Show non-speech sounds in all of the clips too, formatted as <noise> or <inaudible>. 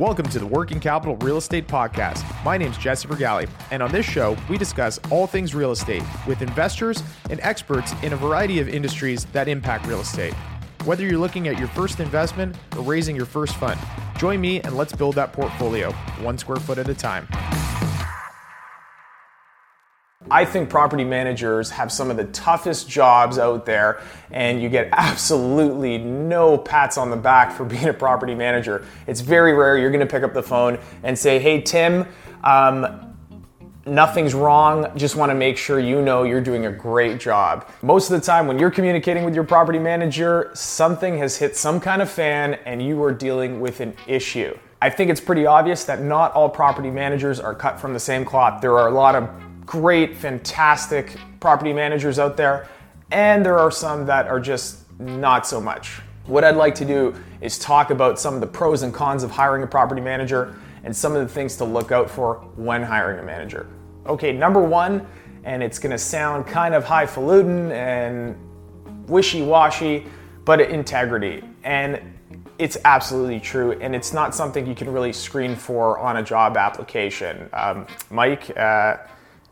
Welcome to the Working Capital Real Estate Podcast. My name is Jesse Fragale, and on this show, we discuss all things real estate with investors and experts in a variety of industries that impact real estate. Whether you're looking at your first investment or raising your first fund, join me and let's build that portfolio one square foot at a time. I think property managers have some of the toughest jobs out there, and you get <laughs> absolutely no pats on the back for being a property manager. It's very rare you're gonna pick up the phone and say, Hey, Tim, um, nothing's wrong. Just wanna make sure you know you're doing a great job. Most of the time, when you're communicating with your property manager, something has hit some kind of fan and you are dealing with an issue. I think it's pretty obvious that not all property managers are cut from the same cloth. There are a lot of great, fantastic property managers out there, and there are some that are just not so much. What I'd like to do is talk about some of the pros and cons of hiring a property manager and some of the things to look out for when hiring a manager. Okay, number one, and it's gonna sound kind of highfalutin and wishy washy, but integrity. And it's absolutely true, and it's not something you can really screen for on a job application. Um, Mike, uh,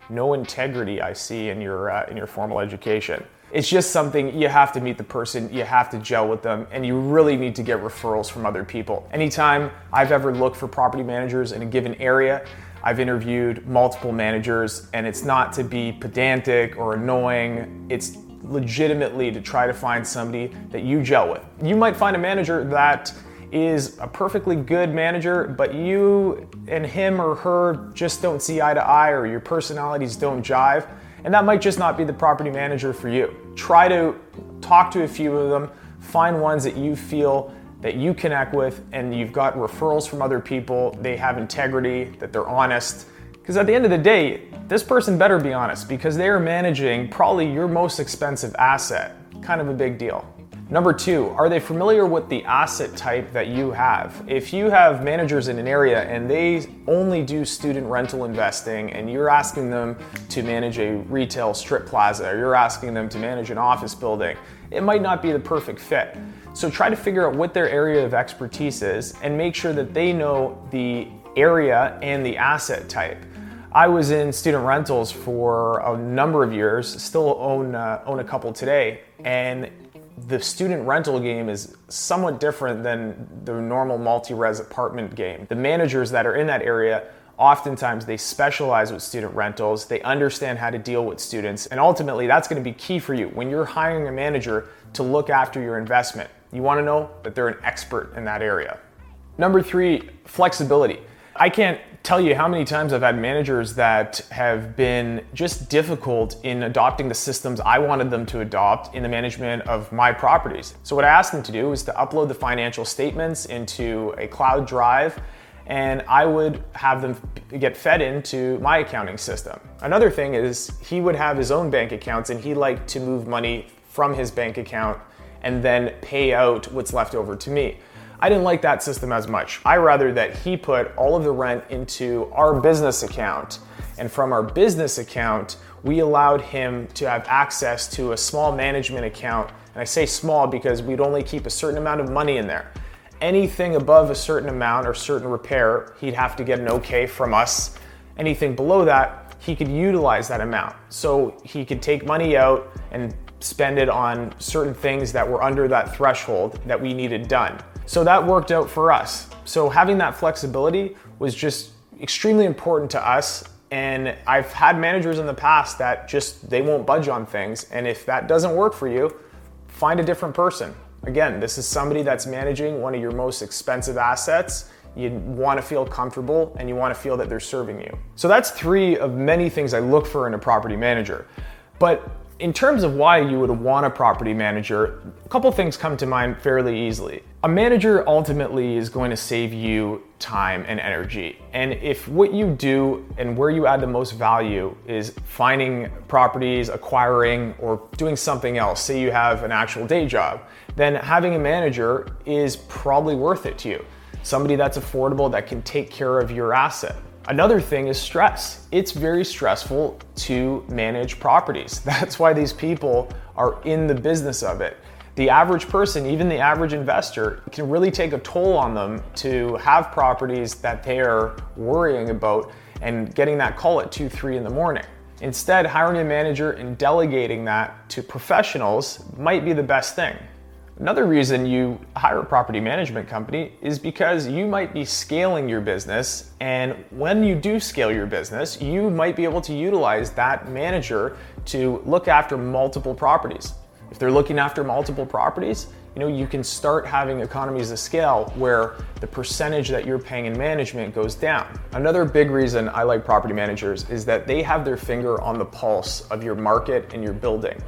no integrity I see in your uh, in your formal education. It's just something you have to meet the person, you have to gel with them, and you really need to get referrals from other people. Anytime I've ever looked for property managers in a given area, I've interviewed multiple managers, and it's not to be pedantic or annoying. It's legitimately to try to find somebody that you gel with. You might find a manager that is a perfectly good manager, but you and him or her just don't see eye to eye or your personalities don't jive, and that might just not be the property manager for you. Try to talk to a few of them, find ones that you feel that you connect with and you've got referrals from other people, they have integrity, that they're honest. Because at the end of the day, this person better be honest because they are managing probably your most expensive asset. Kind of a big deal. Number two, are they familiar with the asset type that you have? If you have managers in an area and they only do student rental investing and you're asking them to manage a retail strip plaza or you're asking them to manage an office building, it might not be the perfect fit. So try to figure out what their area of expertise is and make sure that they know the area and the asset type. I was in student rentals for a number of years, still own, uh, own a couple today, and the student rental game is somewhat different than the normal multi-res apartment game. The managers that are in that area oftentimes they specialize with student rentals. They understand how to deal with students. And ultimately that's going to be key for you. When you're hiring a manager to look after your investment you want to know that they're an expert in that area. Number three flexibility. I can't tell you how many times I've had managers that have been just difficult in adopting the systems I wanted them to adopt in the management of my properties. So, what I asked them to do was to upload the financial statements into a cloud drive and I would have them get fed into my accounting system. Another thing is he would have his own bank accounts and he liked to move money from his bank account and then pay out what's left over to me. I didn't like that system as much. I rather that he put all of the rent into our business account. And from our business account, we allowed him to have access to a small management account. And I say small because we'd only keep a certain amount of money in there. Anything above a certain amount or certain repair, he'd have to get an okay from us. Anything below that, he could utilize that amount. So he could take money out and spend it on certain things that were under that threshold that we needed done. So that worked out for us. So having that flexibility was just extremely important to us. And I've had managers in the past that just they won't budge on things. And if that doesn't work for you, find a different person. Again, this is somebody that's managing one of your most expensive assets. You want to feel comfortable and you want to feel that they're serving you. So that's three of many things I look for in a property manager. But in terms of why you would want a property manager, a couple things come to mind fairly easily. A manager ultimately is going to save you time and energy. And if what you do and where you add the most value is finding properties, acquiring, or doing something else, say you have an actual day job, then having a manager is probably worth it to you. Somebody that's affordable that can take care of your asset. Another thing is stress. It's very stressful to manage properties. <laughs> That's why these people are in the business of it. the average person, even the average investor, can really take a toll on them to have properties that they are worrying about and getting that call at 2, 3 in the morning. Instead, hiring a manager and delegating that to professionals might be the best thing. Another reason you hire a property management company is because you might be scaling your business. And when you do scale your business, you might be able to utilize that manager to look after multiple properties. If they're looking after multiple properties, you know, you can start having economies of scale where the percentage that you're paying in management goes down. Another big reason I like property managers is that they have their finger on the pulse of your market and your building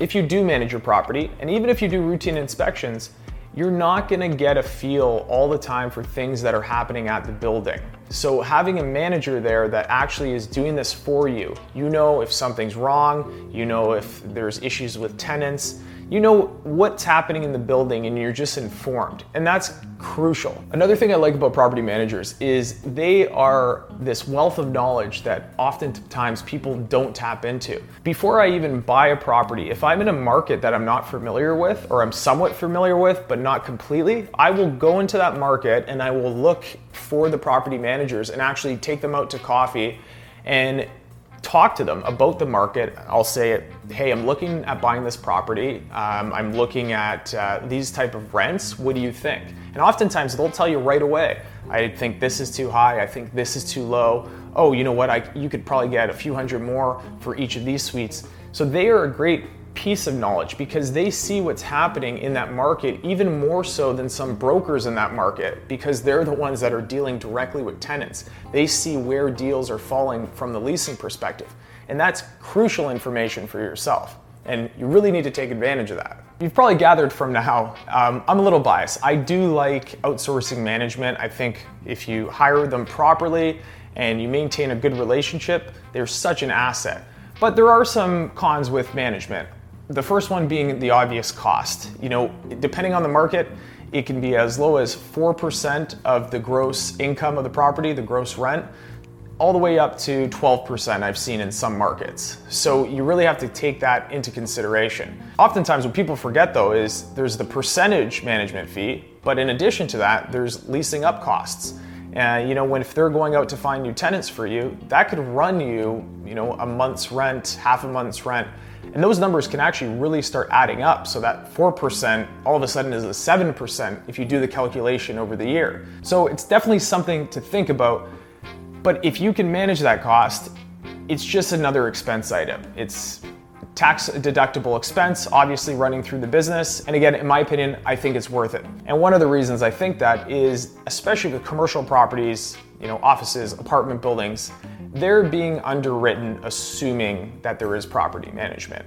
if you do manage your property, and even if you do routine inspections, you're not gonna get a feel all the time for things that are happening at the building. So, having a manager there that actually is doing this for you, you know if something's wrong, you know if there's issues with tenants, you know what's happening in the building and you're just informed. And that's crucial. Another thing I like about property managers is they are this wealth of knowledge that oftentimes people don't tap into. Before I even buy a property, if I'm in a market that I'm not familiar with or I'm somewhat familiar with but not completely, I will go into that market and I will look for the property managers and actually take them out to coffee and talk to them about the market. I'll say, hey, I'm looking at buying this property. Um, I'm looking at uh, these type of rents. What do you think? And oftentimes they'll tell you right away. I think this is too high. I think this is too low. Oh, you know what? I, you could probably get a few hundred more for each of these suites. So they are a great piece of knowledge because they see what's happening in that market even more so than some brokers in that market because they're the ones that are dealing directly with tenants. They see where deals are falling from the leasing perspective. And that's crucial information for yourself. And you really need to take advantage of that. You've probably gathered from now, um, I'm a little biased. I do like outsourcing management. I think if you hire them properly and you maintain a good relationship, they're such an asset. But there are some cons with management. The first one being the obvious cost. You know, depending on the market, it can be as low as 4% of the gross income of the property, the gross rent, all the way up to 12% I've seen in some markets. So you really have to take that into consideration. Oftentimes, what people forget though is there's the percentage management fee, but in addition to that, there's leasing up costs. And you know, when if they're going out to find new tenants for you, that could run you, you know, a month's rent, half a month's rent and those numbers can actually really start adding up. So that 4% all of a sudden is a 7% if you do the calculation over the year. So it's definitely something to think about. But if you can manage that cost, it's just another expense item. It's tax deductible expense, obviously running through the business. And again, in my opinion, I think it's worth it. And one of the reasons I think that is, especially with commercial properties, you know, offices, apartment buildings, they're being underwritten assuming that there is property management.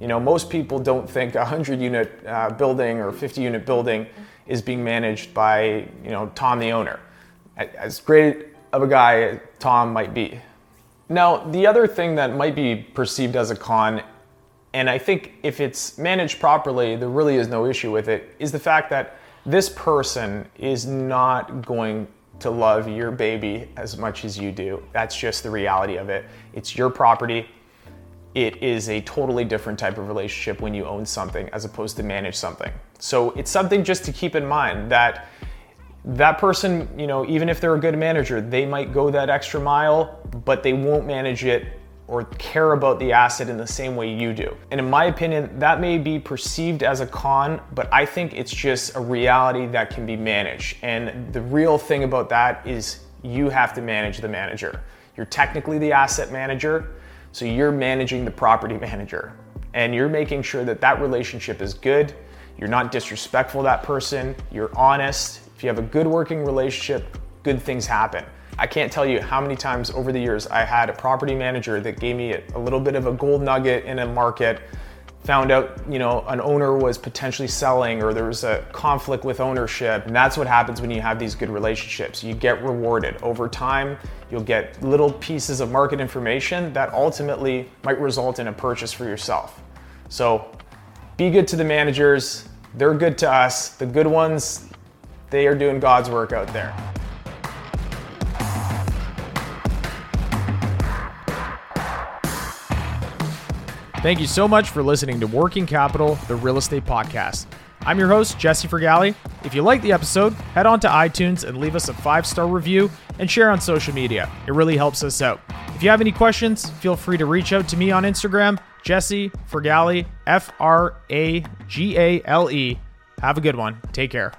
You know, most people don't think a 100 unit uh, building or 50 unit building is being managed by, you know, Tom the owner. As great of a guy Tom might be. Now, the other thing that might be perceived as a con, and I think if it's managed properly, there really is no issue with it, is the fact that this person is not going to love your baby as much as you do. That's just the reality of it. It's your property. It is a totally different type of relationship when you own something as opposed to manage something. So it's something just to keep in mind that that person, you know, even if they're a good manager, they might go that extra mile, but they won't manage it or care about the asset in the same way you do. And in my opinion, that may be perceived as a con, but I think it's just a reality that can be managed. And the real thing about that is you have to manage the manager. You're technically the asset manager, so you're managing the property <laughs> manager. And you're making sure that that relationship is good. You're not disrespectful to that person. You're honest. If you have a good working relationship, good things happen. I can't tell you how many times over the years I had a property manager that gave me a, little bit of a gold nugget in a market, found out, you know, an owner was potentially selling or there was a conflict with ownership. And that's what happens when you have these good relationships. You get rewarded. Over time, you'll get little pieces of market information that ultimately might result in a purchase for yourself. So be good to the managers. They're good to us. The good ones, they are doing God's work out there. Thank you so much for listening to Working Capital, the real estate podcast. I'm your host, Jesse Fragale. If you like the episode, head on to iTunes and leave us a five star review and share on social media. It really helps us out. If you have any questions, feel free to reach out to me on Instagram, Jesse Fragale, F R A G A L E. Have a good one. Take care.